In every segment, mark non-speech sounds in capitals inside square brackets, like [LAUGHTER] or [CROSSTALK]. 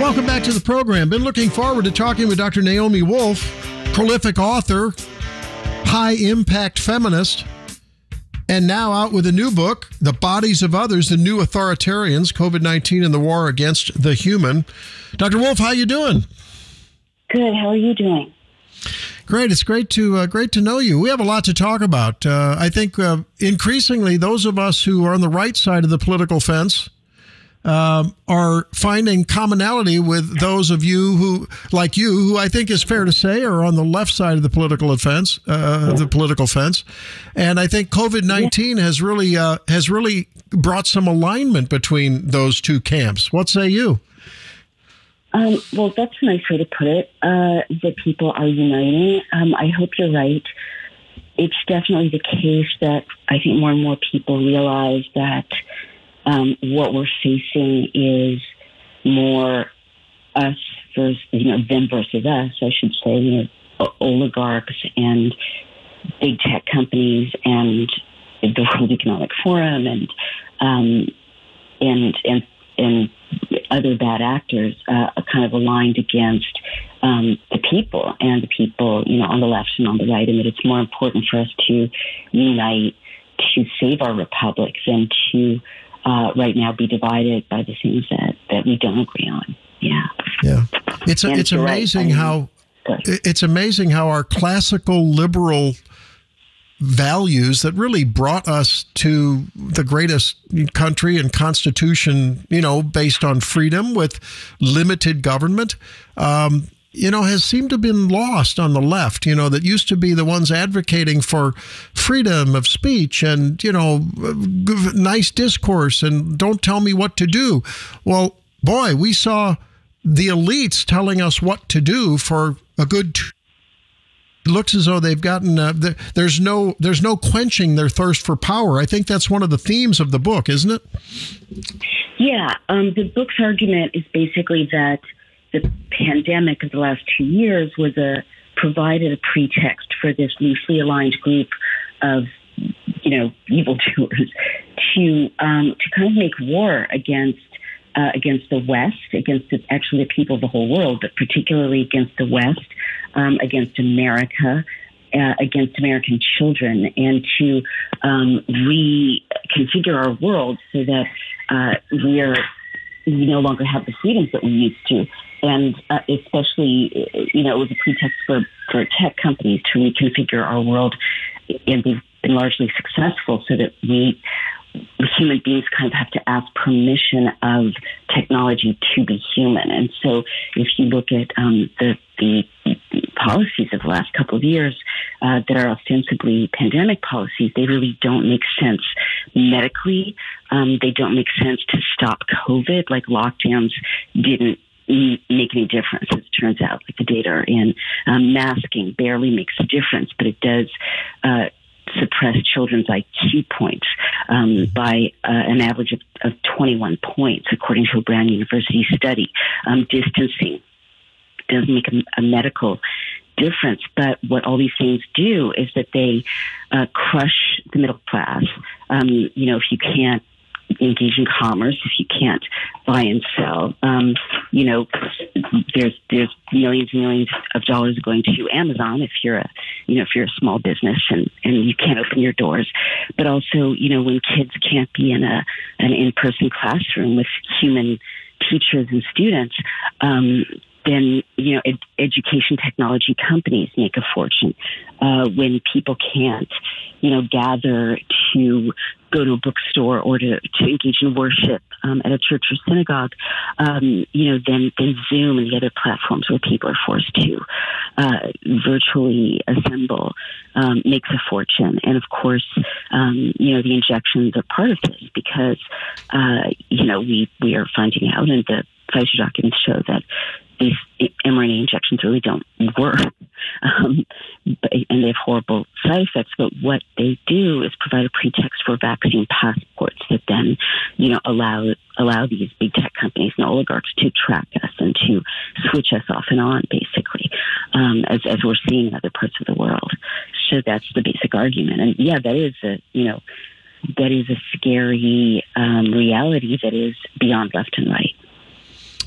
welcome back to the program. Been looking forward to talking with Dr. Naomi Wolf, prolific author, high impact feminist, and now out with a new book, The Bodies of Others, The New Authoritarians, COVID-19 and the War Against the Human. Dr. Wolf, how are you doing? Good. How are you doing? Great. It's great to uh, great to know you. We have a lot to talk about. Uh, I think uh, increasingly those of us who are on the right side of the political fence um, are finding commonality with those of you who, like you, who I think is fair to say are on the left side of the political fence, uh, the political fence. And I think COVID nineteen has really uh, has really brought some alignment between those two camps. What say you? Um, well, that's a nice way to put it. Uh, that people are uniting. Um, I hope you're right. It's definitely the case that I think more and more people realize that um, what we're facing is more us versus, you know, them versus us, I should say, you know, oligarchs and big tech companies and the World Economic Forum and um, and and and other bad actors uh, kind of aligned against um, the people and the people, you know, on the left and on the right, and that it's more important for us to unite to save our republic than to uh, right now be divided by the things that, that we don't agree on. Yeah. Yeah. It's a, it's amazing right. how it's amazing how our classical liberal values that really brought us to the greatest country and constitution, you know, based on freedom with limited government, um, you know, has seemed to have been lost on the left, you know, that used to be the ones advocating for freedom of speech and, you know, nice discourse and don't tell me what to do. Well, boy, we saw the elites telling us what to do for a good two looks as though they've gotten uh, there's no there's no quenching their thirst for power. I think that's one of the themes of the book, isn't it? Yeah, um, the book's argument is basically that the pandemic of the last two years was a provided a pretext for this loosely aligned group of you know evildoers to um, to kind of make war against uh, against the West, against the, actually the people of the whole world, but particularly against the West, um, against America, uh, against American children, and to um, reconfigure our world so that uh, we are we no longer have the freedoms that we used to. And uh, especially, you know, it was a pretext for, for tech companies to reconfigure our world, and they've been largely successful so that we human beings kind of have to ask permission of technology to be human. And so if you look at um, the, the policies of the last couple of years uh, that are ostensibly pandemic policies, they really don't make sense medically. Um, they don't make sense to stop COVID, like lockdowns didn't make any difference. As it turns out, like the data are in. Um, masking barely makes a difference, but it does uh, suppress children's IQ points um, by uh, an average of, of, 21 points, according to a Brown University study. Um, distancing doesn't make a, a, medical difference, but what all these things do is that they uh, crush the middle class. Um, you know, if you can't engage in commerce if you can't buy and sell. Um, you know, there's there's millions and millions of dollars going to Amazon if you're a you know if you're a small business and and you can't open your doors. But also, you know, when kids can't be in a an in person classroom with human teachers and students. Um, then you know ed- education technology companies make a fortune uh, when people can't you know gather to go to a bookstore or to, to engage in worship um, at a church or synagogue um, you know then then zoom and the other platforms where people are forced to uh, virtually assemble um, makes a fortune. And of course um, you know the injections are part of this because uh, you know we we are finding out and the Pfizer documents show that these mRNA injections really don't work, um, but, and they have horrible side effects. But what they do is provide a pretext for vaccine passports that then, you know, allow allow these big tech companies and oligarchs to track us and to switch us off and on, basically, um, as as we're seeing in other parts of the world. So that's the basic argument. And yeah, that is a you know that is a scary um, reality that is beyond left and right.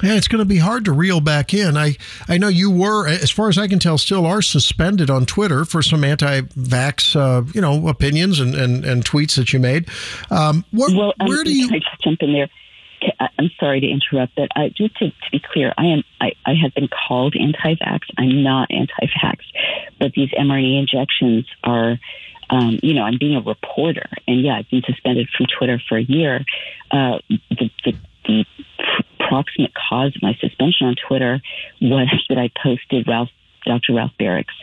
Yeah, it's going to be hard to reel back in. I, I know you were, as far as I can tell, still are suspended on Twitter for some anti-vax, uh, you know, opinions and, and, and tweets that you made. Um, where, well, um, where do you? I just jump in there. I'm sorry to interrupt, but I, just to, to, be clear, I am I, I have been called anti-vax. I'm not anti-vax, but these mRNA injections are. Um, you know, I'm being a reporter, and yeah, I've been suspended from Twitter for a year. Uh, the, the, the proximate cause of my suspension on Twitter was that I posted Ralph, Dr. Ralph Baric's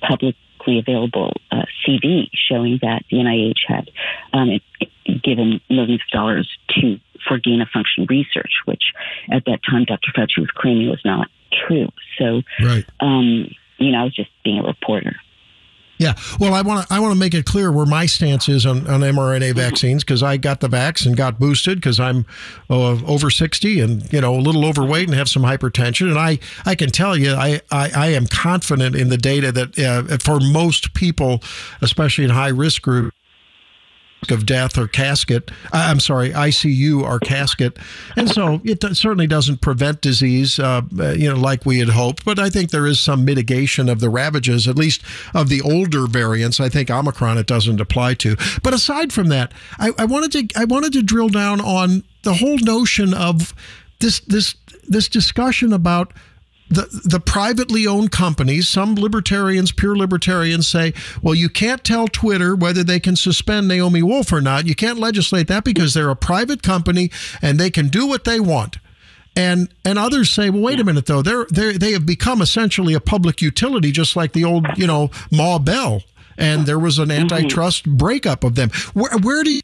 publicly available uh, CV showing that the NIH had um, given millions of dollars to for gain of function research, which at that time Dr. Fauci was claiming was not true. So, right. um, you know, I was just being a reporter. Yeah, well, I want to I want to make it clear where my stance is on, on mRNA vaccines because I got the vax and got boosted because I'm uh, over sixty and you know a little overweight and have some hypertension, and I I can tell you I I, I am confident in the data that uh, for most people, especially in high risk groups of death or casket. I'm sorry, ICU or casket, and so it certainly doesn't prevent disease, uh, you know, like we had hoped. But I think there is some mitigation of the ravages, at least of the older variants. I think Omicron it doesn't apply to. But aside from that, I, I wanted to I wanted to drill down on the whole notion of this this this discussion about the, the privately owned companies, some libertarians, pure libertarians say, well, you can't tell Twitter whether they can suspend Naomi Wolf or not. You can't legislate that because they're a private company and they can do what they want. And and others say, well, wait a minute though, they're they they have become essentially a public utility, just like the old you know Ma Bell, and there was an mm-hmm. antitrust breakup of them. Where where do you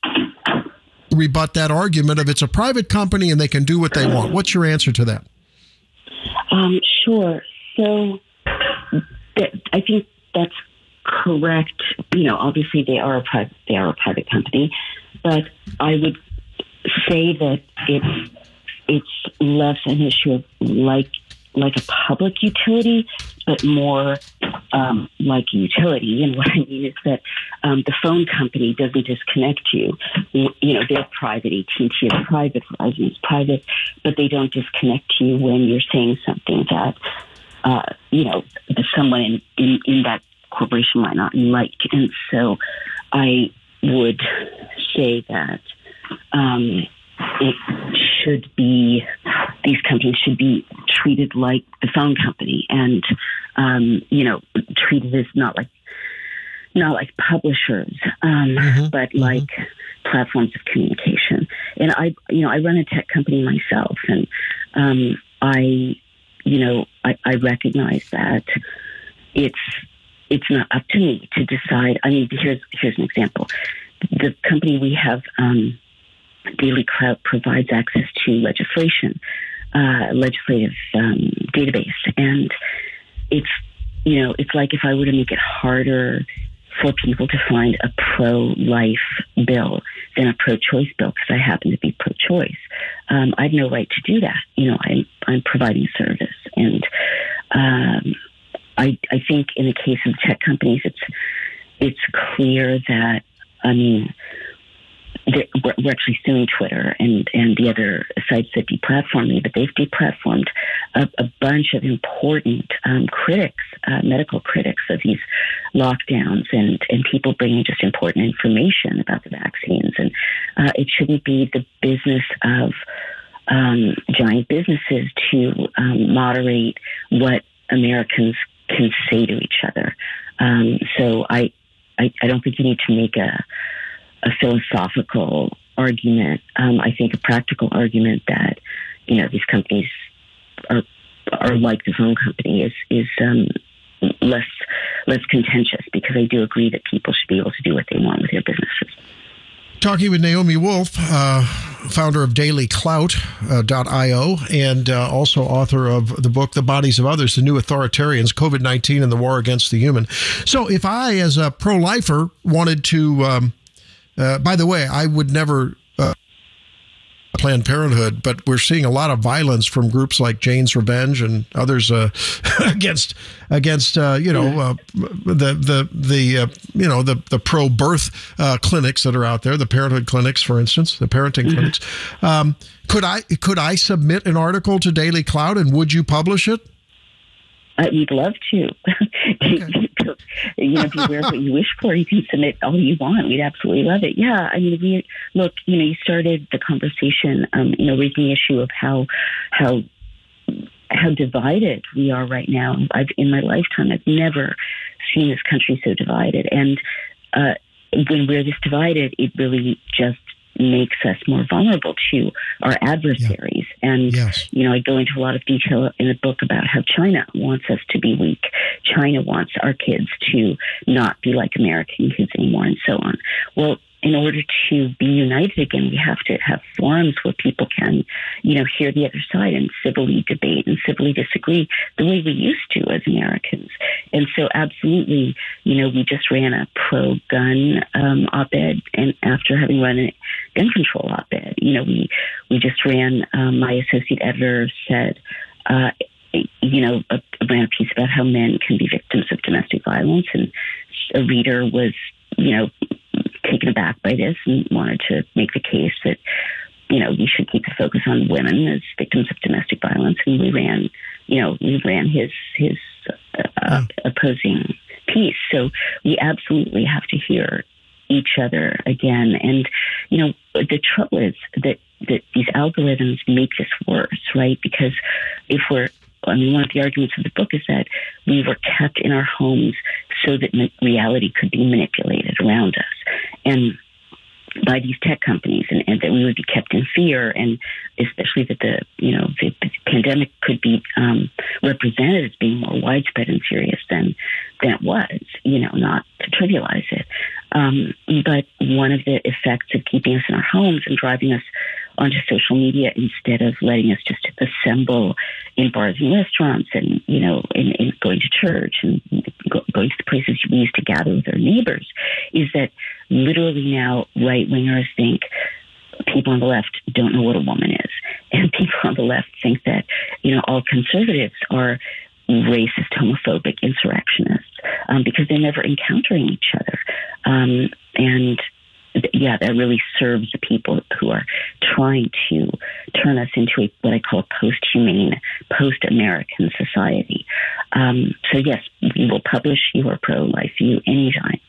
rebut that argument of it's a private company and they can do what they want? What's your answer to that? Um, sure. So th- I think that's correct. You know, obviously they are a private they are a private company, but I would say that it's it's less an issue of like like a public utility, but more um, like a utility. And what I mean is that um, the phone company doesn't disconnect you. You know, they're private. AT&T is private. Verizon is private, but they don't disconnect you when you're saying something that uh, you know someone in, in, in that corporation might not like. And so, I would say that. Um, it should be these companies should be treated like the phone company and um, you know treated as not like not like publishers um, mm-hmm. but mm-hmm. like platforms of communication and i you know i run a tech company myself and um, i you know I, I recognize that it's it's not up to me to decide i mean here's here's an example the company we have um, Daily Clout provides access to legislation, uh, legislative um, database, and it's you know it's like if I were to make it harder for people to find a pro-life bill than a pro-choice bill because I happen to be pro-choice. Um, I have no right to do that. You know, I'm I'm providing service, and um, I I think in the case of tech companies, it's it's clear that I mean we're actually suing Twitter and, and the other sites that deplatform me, but they've deplatformed a, a bunch of important um, critics, uh, medical critics of these lockdowns and, and people bringing just important information about the vaccines. And uh, it shouldn't be the business of um, giant businesses to um, moderate what Americans can say to each other. Um, so I, I, I don't think you need to make a a philosophical argument. Um, I think a practical argument that you know these companies are are like the phone company is is um, less less contentious because I do agree that people should be able to do what they want with their businesses. Talking with Naomi Wolf, uh, founder of dailyclout.io uh, and uh, also author of the book The Bodies of Others, The New Authoritarians, COVID 19 and the War Against the Human. So, if I, as a pro lifer, wanted to um, uh, by the way, I would never uh, Planned Parenthood, but we're seeing a lot of violence from groups like Jane's Revenge and others uh, [LAUGHS] against against uh, you know uh, the the the uh, you know the the pro birth uh, clinics that are out there, the parenthood clinics, for instance, the parenting mm-hmm. clinics. Um, could I could I submit an article to Daily Clout, and would you publish it? Uh, we'd love to. [LAUGHS] Okay. [LAUGHS] you know, beware what you wish for. You can submit all you want. We'd absolutely love it. Yeah, I mean, we look. You know, you started the conversation. Um, you know, raising the issue of how how how divided we are right now. I've in my lifetime, I've never seen this country so divided. And uh, when we're this divided, it really just makes us more vulnerable to our adversaries. Yeah. And, yes. you know, I go into a lot of detail in the book about how China wants us to be weak. China wants our kids to not be like American kids anymore and so on. Well, in order to be united again, we have to have forums where people can, you know, hear the other side and civilly debate and civilly disagree the way we used to as Americans. And so, absolutely, you know, we just ran a pro-gun um, op-ed, and after having run a gun control op-ed, you know, we we just ran. Um, my associate editor said. Uh, you know, ran a piece about how men can be victims of domestic violence, and a reader was, you know, taken aback by this and wanted to make the case that you know we should keep the focus on women as victims of domestic violence. And we ran, you know, we ran his his uh, opposing piece. So we absolutely have to hear each other again. And you know, the trouble is that that these algorithms make this worse, right? Because if we're I mean, one of the arguments of the book is that we were kept in our homes so that reality could be manipulated around us. And by these tech companies and, and, that we would be kept in fear and especially that the you know the, the pandemic could be um, represented as being more widespread and serious than than it was you know not to trivialize it. Um, but one of the effects of keeping us in our homes and driving us onto social media instead of letting us just assemble in bars and restaurants and, you know, in, in going to church and go, going to the places we used to gather with our neighbors is that literally now right wingers think people on the left don't know what a woman is. And [LAUGHS] people on the left think that, you know, all conservatives are racist, homophobic insurrectionists um, because they're never encountering each other. Um, and yeah, that really serves the people who are trying to turn us into a, what I call a post-humane, post-American society. Um, so yes, we will publish your pro-life view anytime.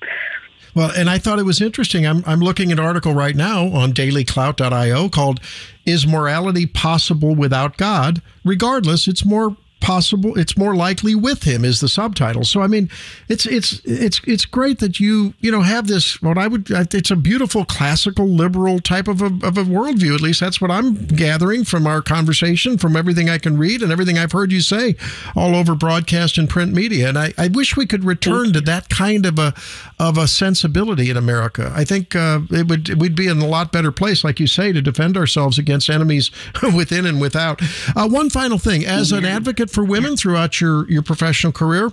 Well, and I thought it was interesting. I'm, I'm looking at an article right now on dailyclout.io called Is Morality Possible Without God? Regardless, it's more possible it's more likely with him is the subtitle. So i mean it's it's it's it's great that you you know have this what i would it's a beautiful classical liberal type of a, of a worldview. At least that's what i'm gathering from our conversation from everything i can read and everything i've heard you say all over broadcast and print media. And i, I wish we could return to that kind of a of a sensibility in america. I think uh, it would we'd be in a lot better place like you say to defend ourselves against enemies [LAUGHS] within and without. Uh, one final thing. As an advocate for women throughout your, your professional career.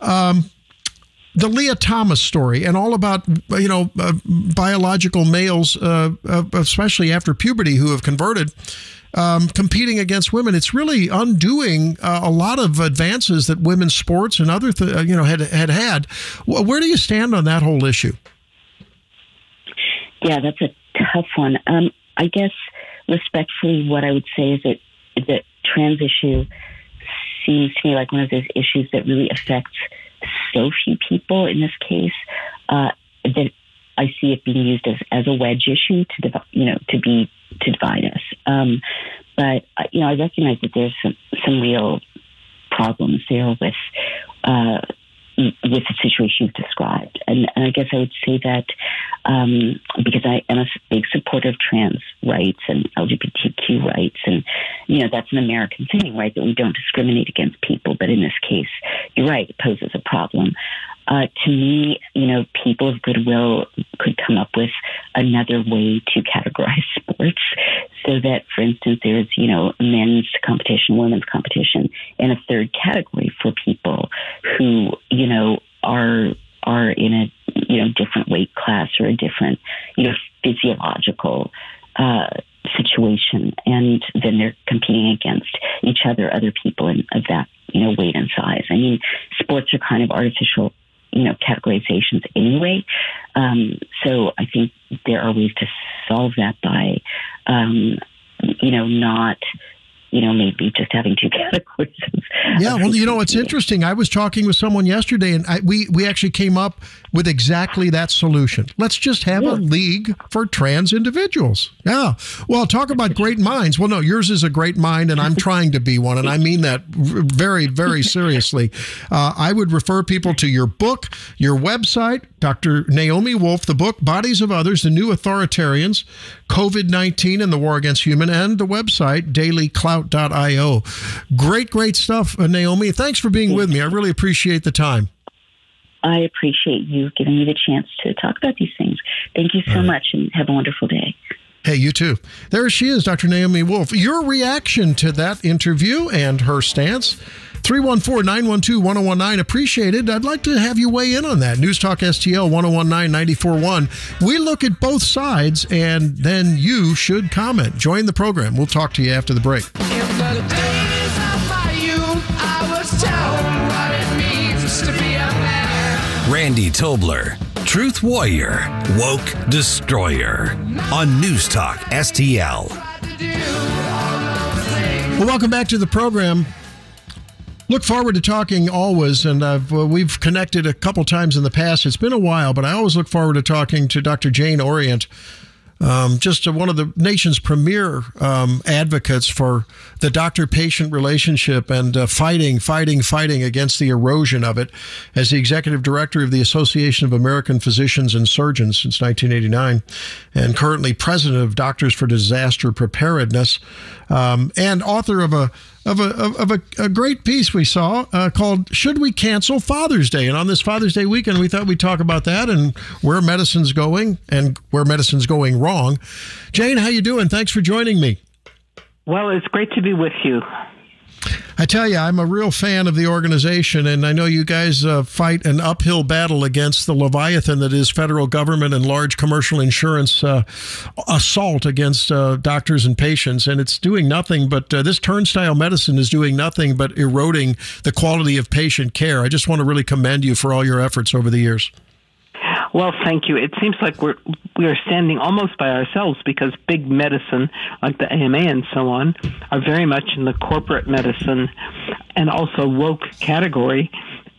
Um, the Lia Thomas story and all about you know uh, biological males, uh, uh, especially after puberty, who have converted, um, competing against women. It's really undoing uh, a lot of advances that women's sports and other th- uh, you know had had had. Where do you stand on that whole issue? Yeah, that's a tough one. Um, I guess respectfully, what I would say is that the trans issue seems to me like one of those issues that really affects so few people in this case uh, that I see it being used as, as a wedge issue to you know to be to divide us. Um, but uh, you know I recognize that there's some some real problems there with uh, with the situation you've described. And, and I guess I would say that um, because I am a big supporter of trans rights and LGBTQ rights, and you know that's an American thing, right? That we don't discriminate against people, but in this case, you're right, it poses a problem uh, to me, you know, people of goodwill could come up with another way to categorize [LAUGHS] sports so that, for instance, there's, you know, men's competition, women's competition, and a third category for people who, you know, are are in a you know different weight class or a different you know physiological uh, situation, and then they're competing against each other, other people in, of that you know weight and size. I mean, sports are kind of artificial you know, it's interesting. I was talking with someone yesterday, and I, we we actually came up with exactly that solution. Let's just have yeah. a league for trans individuals. Yeah. Well, talk about great minds. Well, no, yours is a great mind, and I'm [LAUGHS] trying to be one, and I mean that very, very [LAUGHS] seriously. Uh, I would refer people to your book, your website, Dr. Naomi Wolf, the book Bodies of Others, The New Authoritarians, COVID 19 and the War Against Human, and the website, dailyclout.io. Great, great stuff, uh, Naomi. Thanks for being with me. I really appreciate the time. I appreciate you giving me the chance to talk about these things. Thank you so right. much and have a wonderful day. Hey, you too. There she is, Dr. Naomi Wolf. Your reaction to that interview and her stance 314 912 1019. Appreciated. I'd like to have you weigh in on that. News Talk STL 1019 941. We look at both sides and then you should comment. Join the program. We'll talk to you after the break. Randy Tobler, Truth Warrior, Woke Destroyer on News Talk STL. Well, welcome back to the program. Look forward to talking always, and uh, we've connected a couple times in the past. It's been a while, but I always look forward to talking to Dr. Jane Orient um, just one of the nation's premier um, advocates for the doctor patient relationship and uh, fighting, fighting, fighting against the erosion of it as the executive director of the Association of American Physicians and Surgeons since 1989, and currently president of Doctors for Disaster Preparedness, um, and author of a of a of a, a great piece we saw uh, called "Should We Cancel Father's Day?" And on this Father's Day weekend, we thought we'd talk about that and where medicine's going and where medicine's going wrong. Jane, how you doing? Thanks for joining me. Well, it's great to be with you. I tell you, I'm a real fan of the organization, and I know you guys uh, fight an uphill battle against the leviathan that is federal government and large commercial insurance uh, assault against uh, doctors and patients. And it's doing nothing but uh, this turnstile medicine is doing nothing but eroding the quality of patient care. I just want to really commend you for all your efforts over the years. Well, thank you. It seems like we're we are standing almost by ourselves because big medicine, like the AMA and so on, are very much in the corporate medicine and also woke category,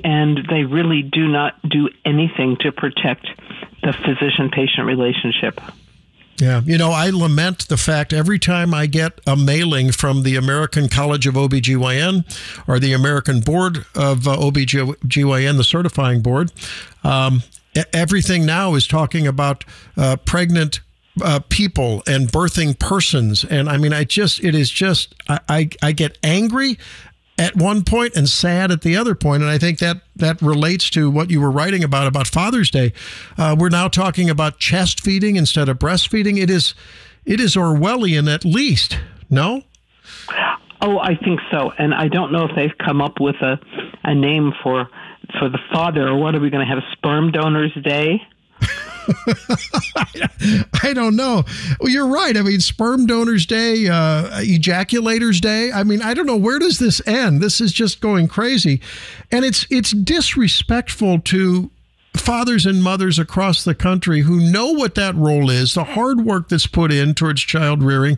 and they really do not do anything to protect the physician-patient relationship. Yeah, you know, I lament the fact every time I get a mailing from the American College of OBGYN or the American Board of uh, OBGYN, the certifying board, um, everything now is talking about uh, pregnant uh, people and birthing persons. And I mean, I just, it is just, I, I, I, get angry at one point and sad at the other point. And I think that that relates to what you were writing about, about Father's Day. Uh, we're now talking about chest feeding instead of breastfeeding. It is, it is Orwellian at least. No? Oh, I think so. And I don't know if they've come up with a, a name for for the father, or what are we going to have? Sperm Donors Day? [LAUGHS] I don't know. Well, you're right. I mean, Sperm Donors Day, uh, Ejaculators Day. I mean, I don't know where does this end. This is just going crazy, and it's it's disrespectful to fathers and mothers across the country who know what that role is, the hard work that's put in towards child rearing,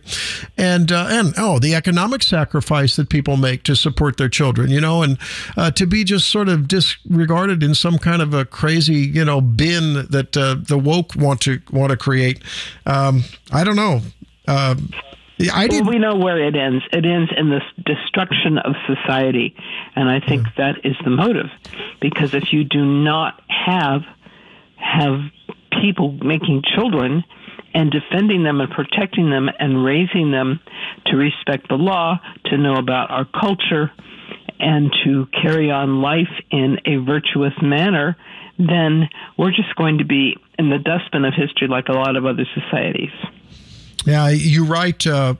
and uh, and oh, the economic sacrifice that people make to support their children, you know, and uh, to be just sort of disregarded in some kind of a crazy, you know, bin that uh, the woke want to want to create. Um, I don't know. I well, we know where it ends. It ends in the destruction of society, and I think mm. that is the motive. Because if you do not have have people making children and defending them and protecting them and raising them to respect the law, to know about our culture, and to carry on life in a virtuous manner, then we're just going to be in the dustbin of history like a lot of other societies. Yeah, you write uh,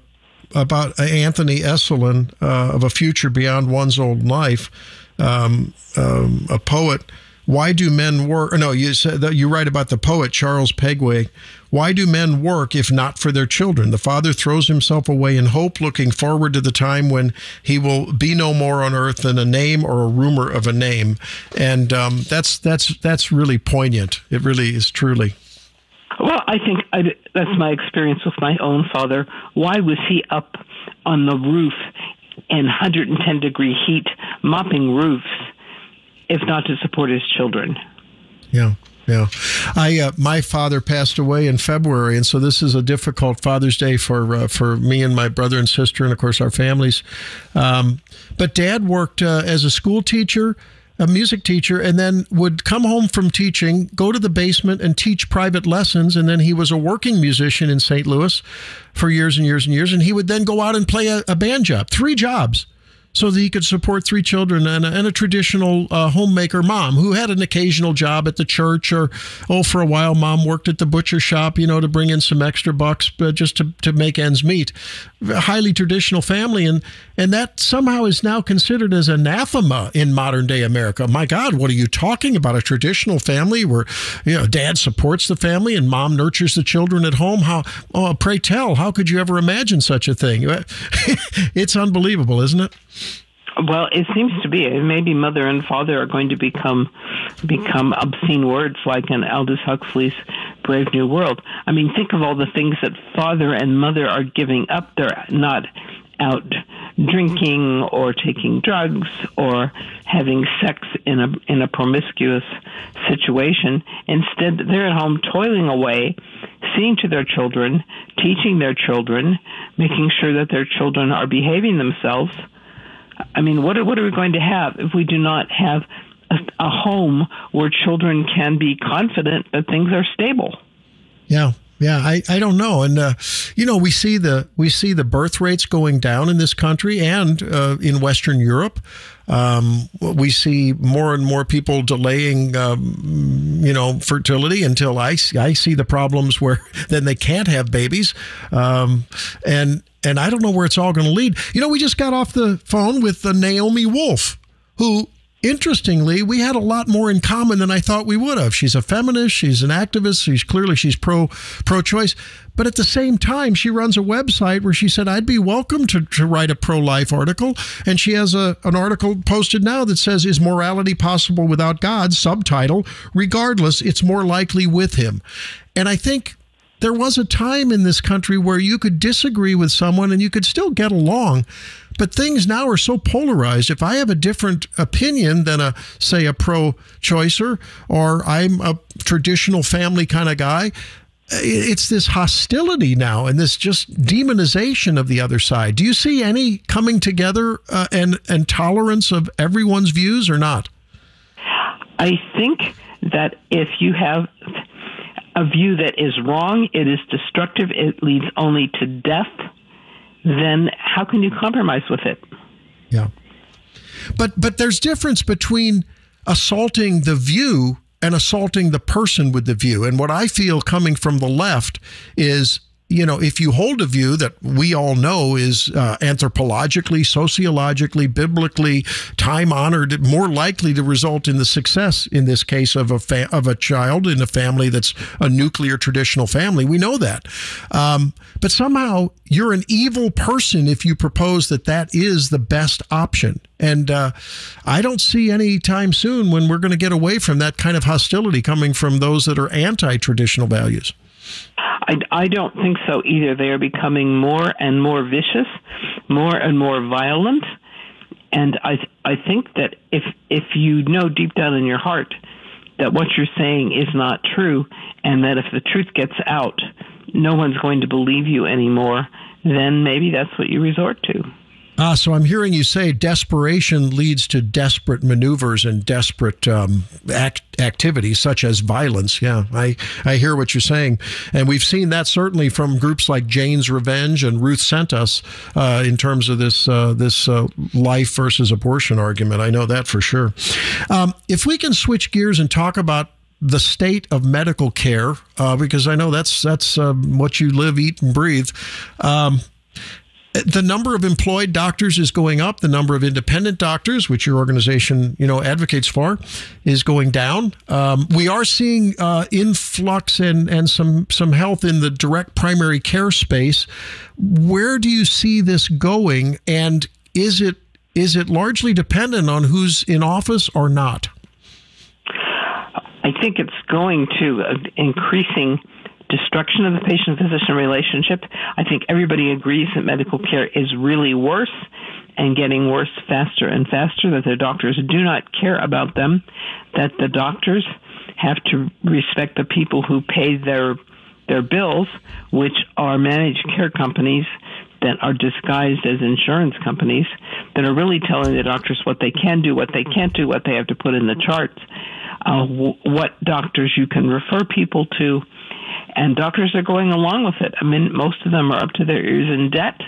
about Anthony Esolen uh, of A Future Beyond One's Own Life, um, um, a poet why do men work? No, you said you write about the poet Charles Péguy. Why do men work if not for their children? The father throws himself away in hope, looking forward to the time when he will be no more on earth than a name or a rumor of a name. And um, that's that's that's really poignant. It really is truly. Well, I think I, that's my experience with my own father. Why was he up on the roof in 110 degree heat, mopping roofs? if not to support his children. Yeah. Yeah, I uh, my father passed away in February, and so this is a difficult Father's Day for uh, for me and my brother and sister, and of course our families. Um, but Dad worked uh, as a school teacher, a music teacher, and then would come home from teaching, go to the basement and teach private lessons, and then he was a working musician in St. Louis for years and years and years, and he would then go out and play a, a band job, three jobs so that he could support three children and a, and a traditional uh, homemaker mom who had an occasional job at the church or oh for a while mom worked at the butcher shop you know to bring in some extra bucks but just to, to make ends meet. A highly traditional family. And and that somehow is now considered as anathema in modern day America. My god what are you talking about? A traditional family where you know dad supports the family and mom nurtures the children at home. How oh pray tell how could you ever imagine such a thing? [LAUGHS] It's unbelievable isn't it well, it seems to be. Maybe mother and father are going to become become obscene words like in Aldous Huxley's Brave New World. I mean, think of all the things that father and mother are giving up. They're not out drinking or taking drugs or having sex in a in a promiscuous situation. Instead, they're at home toiling away, seeing to their children, teaching their children, making sure that their children are behaving themselves I mean, what are, what are we going to have if we do not have a, a home where children can be confident that things are stable? Yeah. Yeah, I, I don't know, and uh, you know we see the we see the birth rates going down in this country and uh, in Western Europe. Um, we see more and more people delaying, um, you know, fertility until I, I see the problems where [LAUGHS] then they can't have babies, um, and and I don't know where it's all going to lead. You know, we just got off the phone with the Naomi Wolf, who interestingly, we had a lot more in common than I thought we would have. She's a feminist, she's an activist, she's clearly she's pro pro choice, but at the same time, she runs a website where she said I'd be welcome to, to write a pro life article, and she has a an article posted now that says is morality possible without God? Subtitle: Regardless, it's more likely with Him, and I think there was a time in this country where you could disagree with someone and you could still get along. But things now are so polarized. If I have a different opinion than a, say, a pro choicer, or I'm a traditional family kind of guy, it's this hostility now and this just demonization of the other side. Do you see any coming together uh, and, and tolerance of everyone's views or not? I think that if you have a view that is wrong, it is destructive, it leads only to death, then how can you compromise with it? Yeah. But but there's difference between assaulting the view and assaulting the person with the view. And what I feel coming from the left is you know, if you hold a view that we all know is uh, anthropologically, sociologically, biblically, time honored, more likely to result in the success in this case of a fa- of a child in a family that's a nuclear traditional family, we know that. Um, but somehow you're an evil person if you propose that that is the best option. And uh, I don't see any time soon when we're going to get away from that kind of hostility coming from those that are anti traditional values. I, I don't think so either. They are becoming more and more vicious, more and more violent. And I, I think that if, if you know deep down in your heart that what you're saying is not true, and that if the truth gets out, no one's going to believe you anymore, then maybe that's what you resort to. Ah, so I'm hearing you say desperation leads to desperate maneuvers and desperate um, act- activities such as violence. Yeah, I, I hear what you're saying. And we've seen that certainly from groups like Jane's Revenge and Ruth Sent Us uh, in terms of this, uh, this uh, life versus abortion argument. I know that for sure. Um, if we can switch gears and talk about the state of medical care, uh, because I know that's, that's um, what you live, eat, and breathe. Um, the number of employed doctors is going up. The number of independent doctors, which your organization, you know, advocates for, is going down. Um, we are seeing uh, influx and and some some health in the direct primary care space. Where do you see this going? And is it is it largely dependent on who's in office or not? I think it's going to uh, increasing destruction of the patient physician relationship. I think everybody agrees that medical care is really worse and getting worse faster and faster, that the doctors do not care about them, that the doctors have to respect the people who pay their their bills, which are managed care companies that are disguised as insurance companies that are really telling the doctors what they can do, what they can't do, what they have to put in the charts, uh, w- what doctors you can refer people to, and doctors are going along with it. I mean, most of them are up to their ears in debt,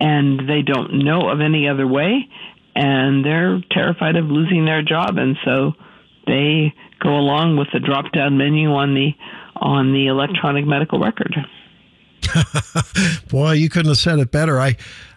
and they don't know of any other way, and they're terrified of losing their job, and so they go along with the drop-down menu on the on the electronic medical record. [LAUGHS] Boy, you couldn't have said it better. I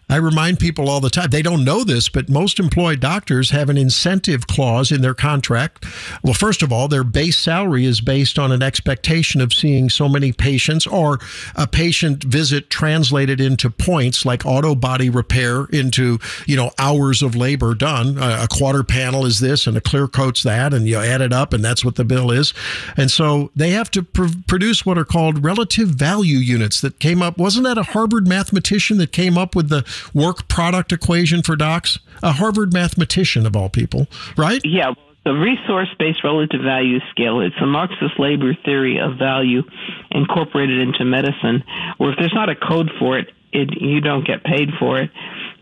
I remind people all the time, they don't know this, but most employed doctors have an incentive clause in their contract. Well, first of all, their base salary is based on an expectation of seeing so many patients or a patient visit translated into points like auto body repair into, you know, hours of labor done. A quarter panel is this and a clear coat's that, and you add it up, and that's what the bill is. And so they have to pr- produce what are called relative value units that came up. Wasn't that a Harvard mathematician that came up with the work product equation for docs? A Harvard mathematician of all people, right? Yeah. The resource based relative value scale, it's a Marxist labor theory of value incorporated into medicine, where if there's not a code for it, it you don't get paid for it.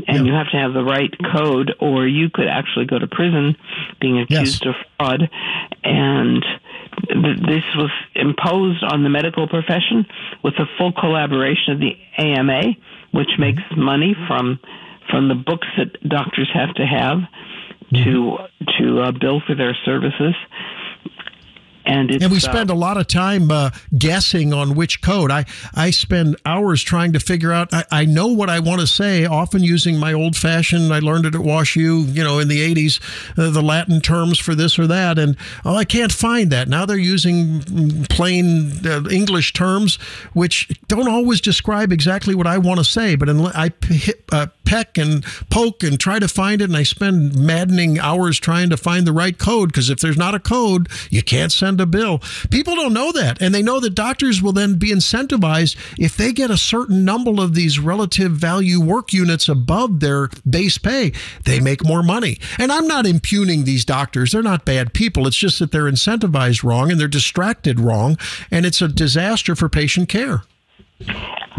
And yeah. you have to have the right code, or you could actually go to prison being accused yes. of fraud. And this was imposed on the medical profession with the full collaboration of the AMA which makes money from from the books that doctors have to have mm-hmm. to to uh, bill for their services and, and we spend uh, a lot of time uh, guessing on which code. I, I spend hours trying to figure out. I, I know what I want to say, often using my old fashioned, I learned it at WashU, you know, in the 80s, uh, the Latin terms for this or that. And oh, I can't find that. Now they're using plain uh, English terms, which don't always describe exactly what I want to say. But I uh, peck and poke and try to find it. And I spend maddening hours trying to find the right code because if there's not a code, you can't send a bill. People don't know that. And they know that doctors will then be incentivized if they get a certain number of these relative value work units above their base pay, they make more money. And I'm not impugning these doctors. They're not bad people. It's just that they're incentivized wrong and they're distracted wrong. And it's a disaster for patient care.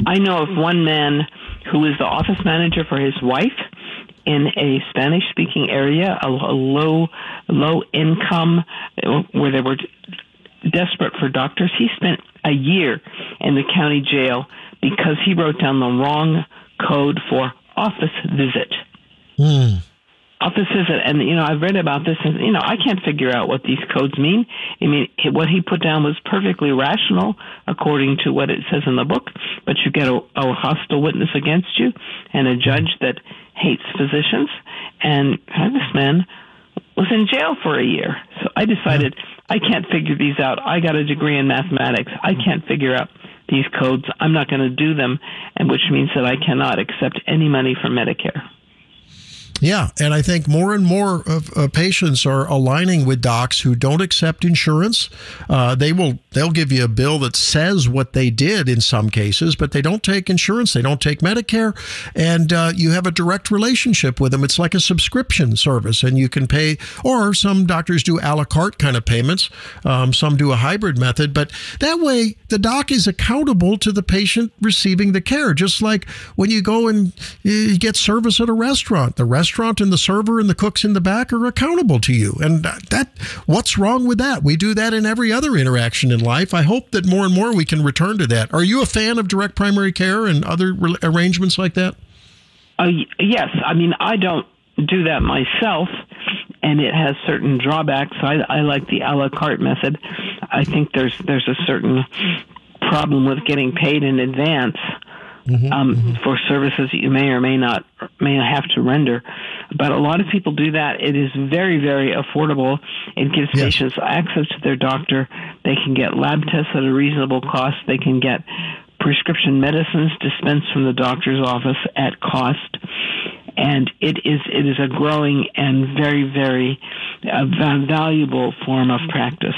I know of one man who is the office manager for his wife in a Spanish speaking area, a, low low income where they were desperate for doctors. He spent a year in the county jail because he wrote down the wrong code for office visit. Mm. Office visit, and you know I've read about this, and you know I can't figure out what these codes mean. I mean, what he put down was perfectly rational according to what it says in the book, but you get a, a hostile witness against you, and a judge that hates physicians, and uh, this man was in jail for a year. So I decided I can't figure these out. I got a degree in mathematics. I mm-hmm. can't figure out these codes. I'm not going to do them, and which means that I cannot accept any money from Medicare. Yeah, and I think more and more of patients are aligning with docs who don't accept insurance. Uh, they will they'll give you a bill that says what they did in some cases, but they don't take insurance. They don't take Medicare, and uh, you have a direct relationship with them. It's like a subscription service, and you can pay. Or some doctors do a la carte kind of payments. Um, some do a hybrid method, but that way the doc is accountable to the patient receiving the care. Just like when you go and you get service at a restaurant, the restaurant restaurant and the server and the cooks in the back are accountable to you. And that, what's wrong with that? We do that in every other interaction in life. I hope that more and more we can return to that. Are you a fan of direct primary care and other re- arrangements like that? Uh, yes. I mean, I don't do that myself, and it has certain drawbacks. I, I like the a la carte method. I think there's there's a certain problem with getting paid in advance mm-hmm, um, mm-hmm. for services that you may or may not may have to render. But a lot of people do that. It is very, very affordable. It gives yes. patients access to their doctor. They can get lab tests at a reasonable cost. They can get prescription medicines dispensed from the doctor's office at cost. And it is it is a growing and very, very uh, valuable form of practice.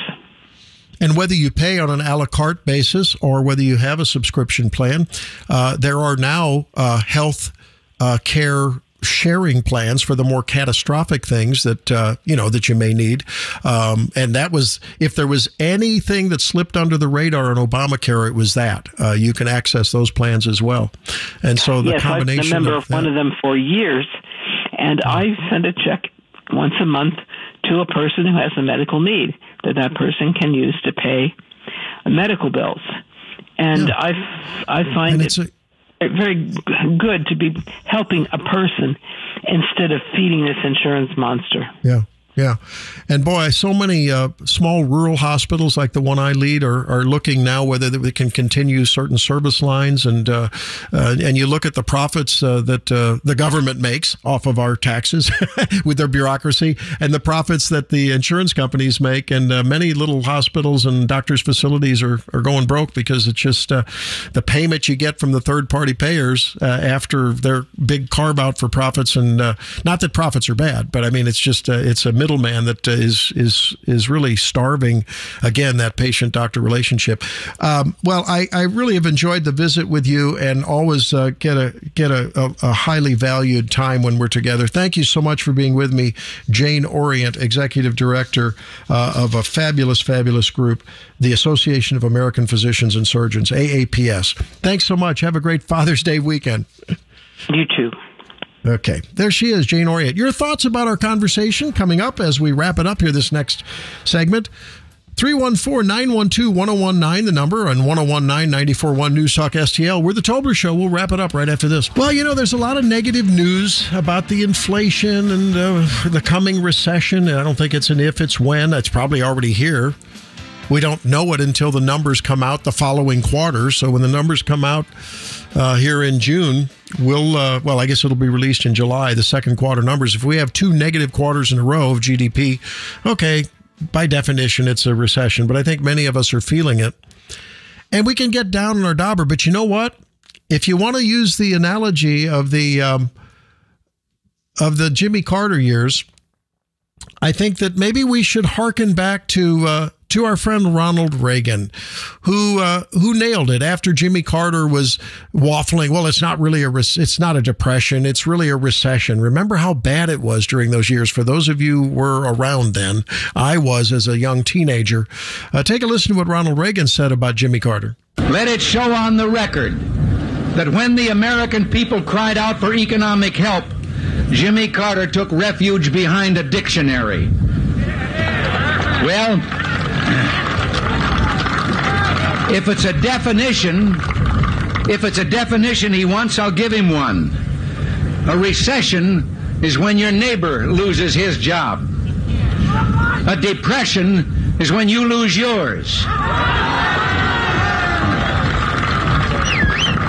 And whether you pay on an a la carte basis or whether you have a subscription plan, uh, there are now uh, health uh, care sharing plans for the more catastrophic things that uh, you know that you may need. Um, and that was if there was anything that slipped under the radar in Obamacare, it was that uh, you can access those plans as well. And so the yes, combination. I've been a member of, of one of them for years, and I send a check once a month to a person who has a medical need that that person can use to pay medical bills. And yeah. I, I find it a, very good to be helping a person instead of feeding this insurance monster. Yeah. Yeah. And boy, so many uh, small rural hospitals like the one I lead are, are looking now whether they can continue certain service lines. And uh, uh, and you look at the profits uh, that uh, the government makes off of our taxes [LAUGHS] with their bureaucracy and the profits that the insurance companies make. And uh, many little hospitals and doctors' facilities are, are going broke because it's just the payment you get from the third party payers after their big carve out for profits. And not that profits are bad, but I mean, it's just it's a middle middleman that uh, is is is really starving again that patient doctor relationship. Um, well, I, I really have enjoyed the visit with you and always uh, get a get a, a, a, highly valued time when we're together. Thank you so much for being with me, Jane Orient, executive director uh, of a fabulous fabulous group, the Association of American Physicians and Surgeons, AAPS. Thanks so much. Have a great Father's Day weekend. You too. Okay, there she is, Jane Orient. Your thoughts about our conversation coming up as we wrap it up here this next segment. 314 912 1019, the number, and 1019 941 News Talk STL. We're the Tobler Show. We'll wrap it up right after this. Well, you know, there's a lot of negative news about the inflation and uh, the coming recession. I don't think it's an if, it's when. It's probably already here. We don't know it until the numbers come out the following quarter. So when the numbers come out uh, here in June, we'll, uh, well, I guess it'll be released in July, the second quarter numbers. If we have two negative quarters in a row of GDP, okay, by definition, it's a recession. But I think many of us are feeling it. And we can get down on our dauber. But you know what? If you want to use the analogy of the, um, of the Jimmy Carter years, I think that maybe we should hearken back to uh, to our friend Ronald Reagan, who uh, who nailed it after Jimmy Carter was waffling. Well, it's not really a it's not a depression. It's really a recession. Remember how bad it was during those years. For those of you who were around then, I was as a young teenager. Uh, take a listen to what Ronald Reagan said about Jimmy Carter. Let it show on the record that when the American people cried out for economic help, Jimmy Carter took refuge behind a dictionary. Well, if it's a definition, if it's a definition he wants, I'll give him one. A recession is when your neighbor loses his job. A depression is when you lose yours.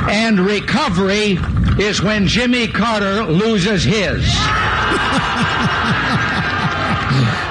And recovery is when Jimmy Carter loses his. [LAUGHS]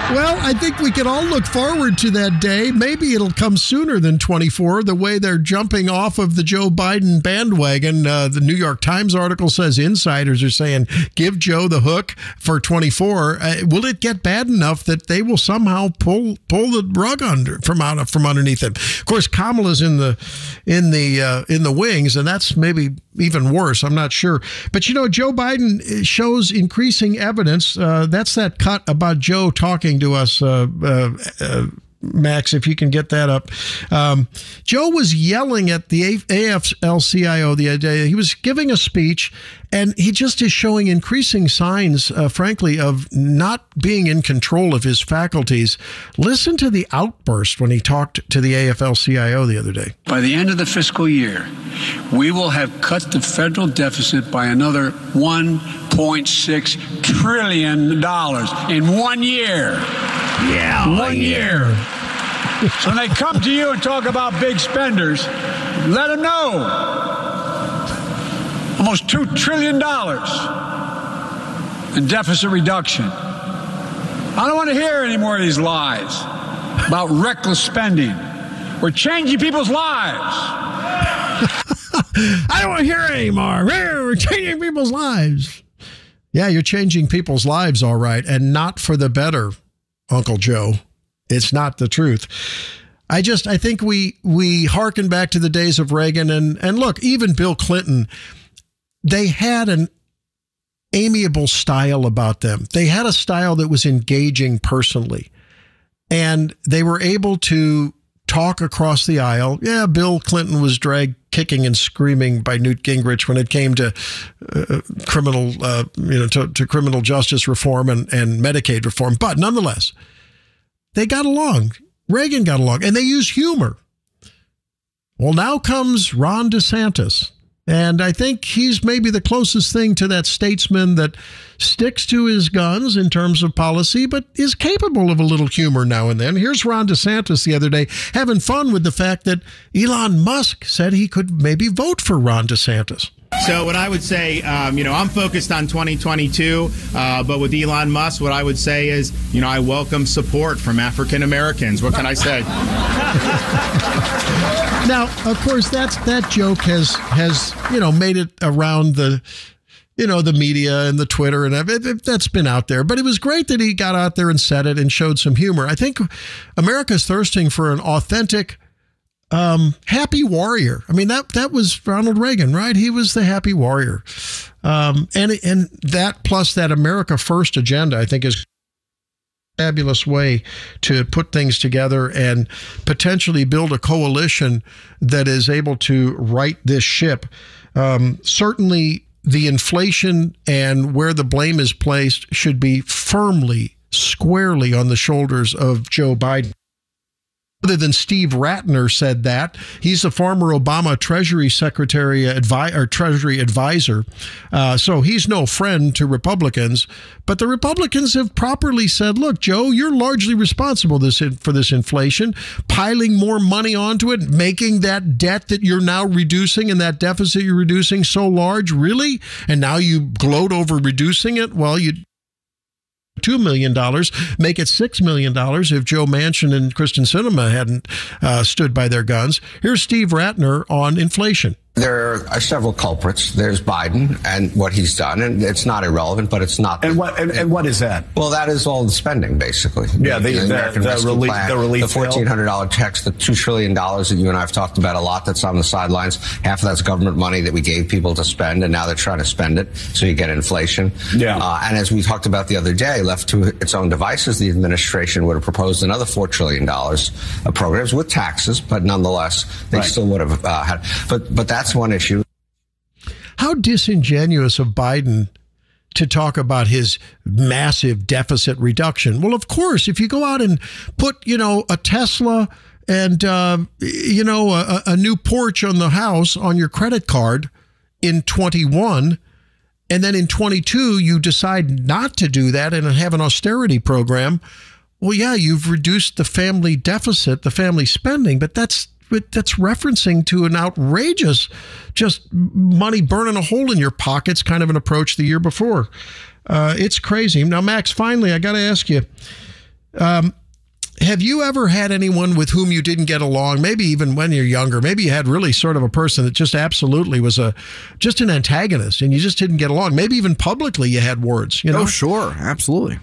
[LAUGHS] Well, I think we can all look forward to that day. Maybe it'll come sooner than 24, the way they're jumping off of the Joe Biden bandwagon. Uh, the New York Times article says insiders are saying, give Joe the hook for 24. Uh, will it get bad enough that they will somehow pull pull the rug under from out from underneath him? Of course, Kamala's in the in the uh, in the wings, and that's maybe even worse. I'm not sure. But you know, Joe Biden shows increasing evidence. Uh, that's that cut about Joe talking to us. Uh, uh, uh Max, if you can get that up. Um, Joe was yelling at the AFL-CIO the other day. He was giving a speech, and he just is showing increasing signs, uh, frankly, of not being in control of his faculties. Listen to the outburst when he talked to the AFL-CIO the other day. By the end of the fiscal year, we will have cut the federal deficit by another 1.6 trillion dollars in one year. Yeah. One year. so when they come to you and talk about big spenders, let them know almost $2 trillion in deficit reduction. I don't want to hear any more of these lies about reckless spending. We're changing people's lives. [LAUGHS] I don't want to hear it anymore. We're changing people's lives. Yeah, you're changing people's lives, all right, and not for the better, Uncle Joe. It's not the truth. I just I think we we harken back to the days of Reagan and and look, even Bill Clinton, they had an amiable style about them. They had a style that was engaging personally. And they were able to talk across the aisle. Yeah, Bill Clinton was dragged kicking and screaming by Newt Gingrich when it came to uh, criminal, uh, you know, to, to, criminal justice reform and, and Medicaid reform. But nonetheless, they got along. Reagan got along, and they used humor. Well, now comes Ron DeSantis. And I think he's maybe the closest thing to that statesman that sticks to his guns in terms of policy, but is capable of a little humor now and then. Here's Ron DeSantis the other day having fun with the fact that Elon Musk said he could maybe vote for Ron DeSantis. So, what I would say, um, you know, I'm focused on 2022, uh, but with Elon Musk, what I would say is, you know, I welcome support from African Americans. What can I say? [LAUGHS] now, of course, that's that joke has has you know made it around the you know the media and the Twitter and it, it, that's been out there. But it was great that he got out there and said it and showed some humor. I think America's thirsting for an authentic um, happy warrior. I mean that that was Ronald Reagan, right? He was the happy warrior, um, and and that plus that America First agenda, I think, is fabulous way to put things together and potentially build a coalition that is able to right this ship. Um, certainly, the inflation and where the blame is placed should be firmly, squarely on the shoulders of Joe Biden other than Steve Rattner said that. He's the former Obama Treasury Secretary advi- or Treasury advisor. Uh, so he's no friend to Republicans. But the Republicans have properly said, look, Joe, you're largely responsible this for this inflation, piling more money onto it, making that debt that you're now reducing and that deficit you're reducing so large, really? And now you gloat over reducing it? Well, you $2 million, make it $6 million if Joe Manchin and Kyrsten Sinema hadn't uh, stood by their guns. Here's Steve Rattner on inflation. There are several culprits. There's Biden and what he's done, and it's not irrelevant, but it's not. And the, what and, and, what is that? Well, that is all the spending, basically. Yeah, the, the, American the, Rescue relief, Plan, the relief, the fourteen hundred dollar checks, the two trillion dollars that you and I have talked about a lot. That's on the sidelines. Half of that's government money that we gave people to spend, and now they're trying to spend it, so you get inflation. Yeah. Uh, and as we talked about the other day, left to its own devices, the administration would have proposed another four trillion dollars of programs with taxes, but nonetheless, they right. still would have uh, had. But but that's one issue. How disingenuous of Biden to talk about his massive deficit reduction. Well, of course, if you go out and put, you know, a Tesla and, uh, you know, a, a new porch on the house on your credit card in 21, and then in 22, you decide not to do that and have an austerity program. Well, yeah, you've reduced the family deficit, the family spending, but that's that's referencing to an outrageous, just money burning a hole in your pockets kind of an approach the year before. Uh, it's crazy. Now, Max, finally, I got to ask you. Um, have you ever had anyone with whom you didn't get along maybe even when you're younger maybe you had really sort of a person that just absolutely was a just an antagonist and you just didn't get along maybe even publicly you had words you know oh sure absolutely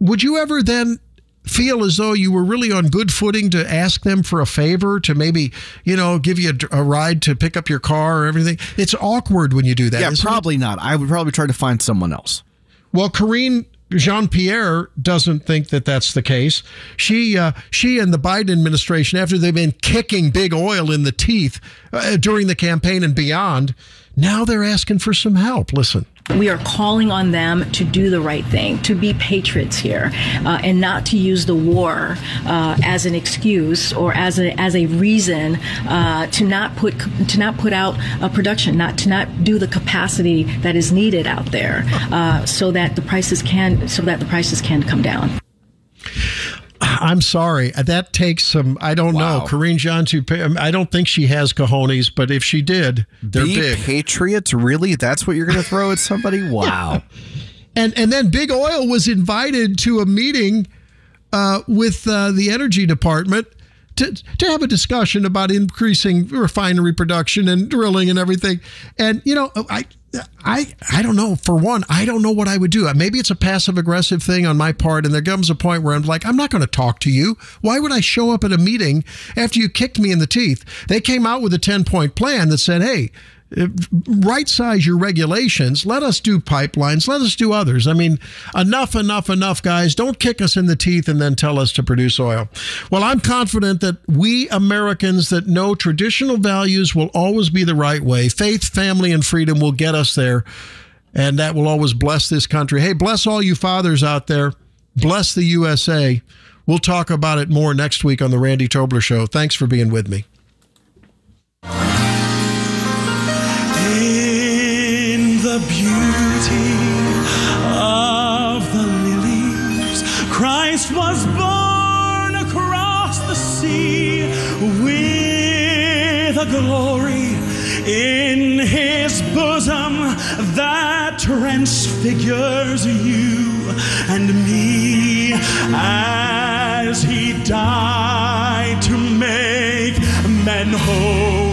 would you ever then feel as though you were really on good footing to ask them for a favor to maybe you know give you a, a ride to pick up your car or everything it's awkward when you do that yeah probably it? not i would probably try to find someone else well Karine Jean Pierre doesn't think that that's the case. She, uh, she and the Biden administration, after they've been kicking big oil in the teeth uh, during the campaign and beyond, now they're asking for some help. Listen. We are calling on them to do the right thing, to be patriots here, uh, and not to use the war uh, as an excuse or as a as a reason uh, to not put to not put out a production, not to not do the capacity that is needed out there, uh, so that the prices can so that the prices can come down. I'm sorry. That takes some. I don't wow. know. Karine Jean I don't think she has cojones, but if she did, they're Be big. Patriots, really? That's what you're going to throw at somebody? [LAUGHS] Wow. and and then Big Oil was invited to a meeting uh, with uh, the energy department to, to have a discussion about increasing refinery production and drilling and everything. And you know, I I I don't know. For one, I don't know what I would do. Maybe it's a passive aggressive thing on my part, and there comes a point where I'm like, I'm not going to talk to you. Why would I show up at a meeting after you kicked me in the teeth? They came out with a ten point plan that said, hey Uh, right size your regulations. Let us do pipelines. Let us do others. I mean, enough, enough, enough, guys. Don't kick us in the teeth and then tell us to produce oil. Well, I'm confident that we Americans that know traditional values will always be the right way. Faith, family, and freedom will get us there. And that will always bless this country. Hey, bless all you fathers out there. Bless the USA. We'll talk about it more next week on The Randy Tobler Show. Thanks for being with me. the beauty of the lilies. Christ was born across the sea with a glory in his bosom that transfigures you and me as he died to make men whole.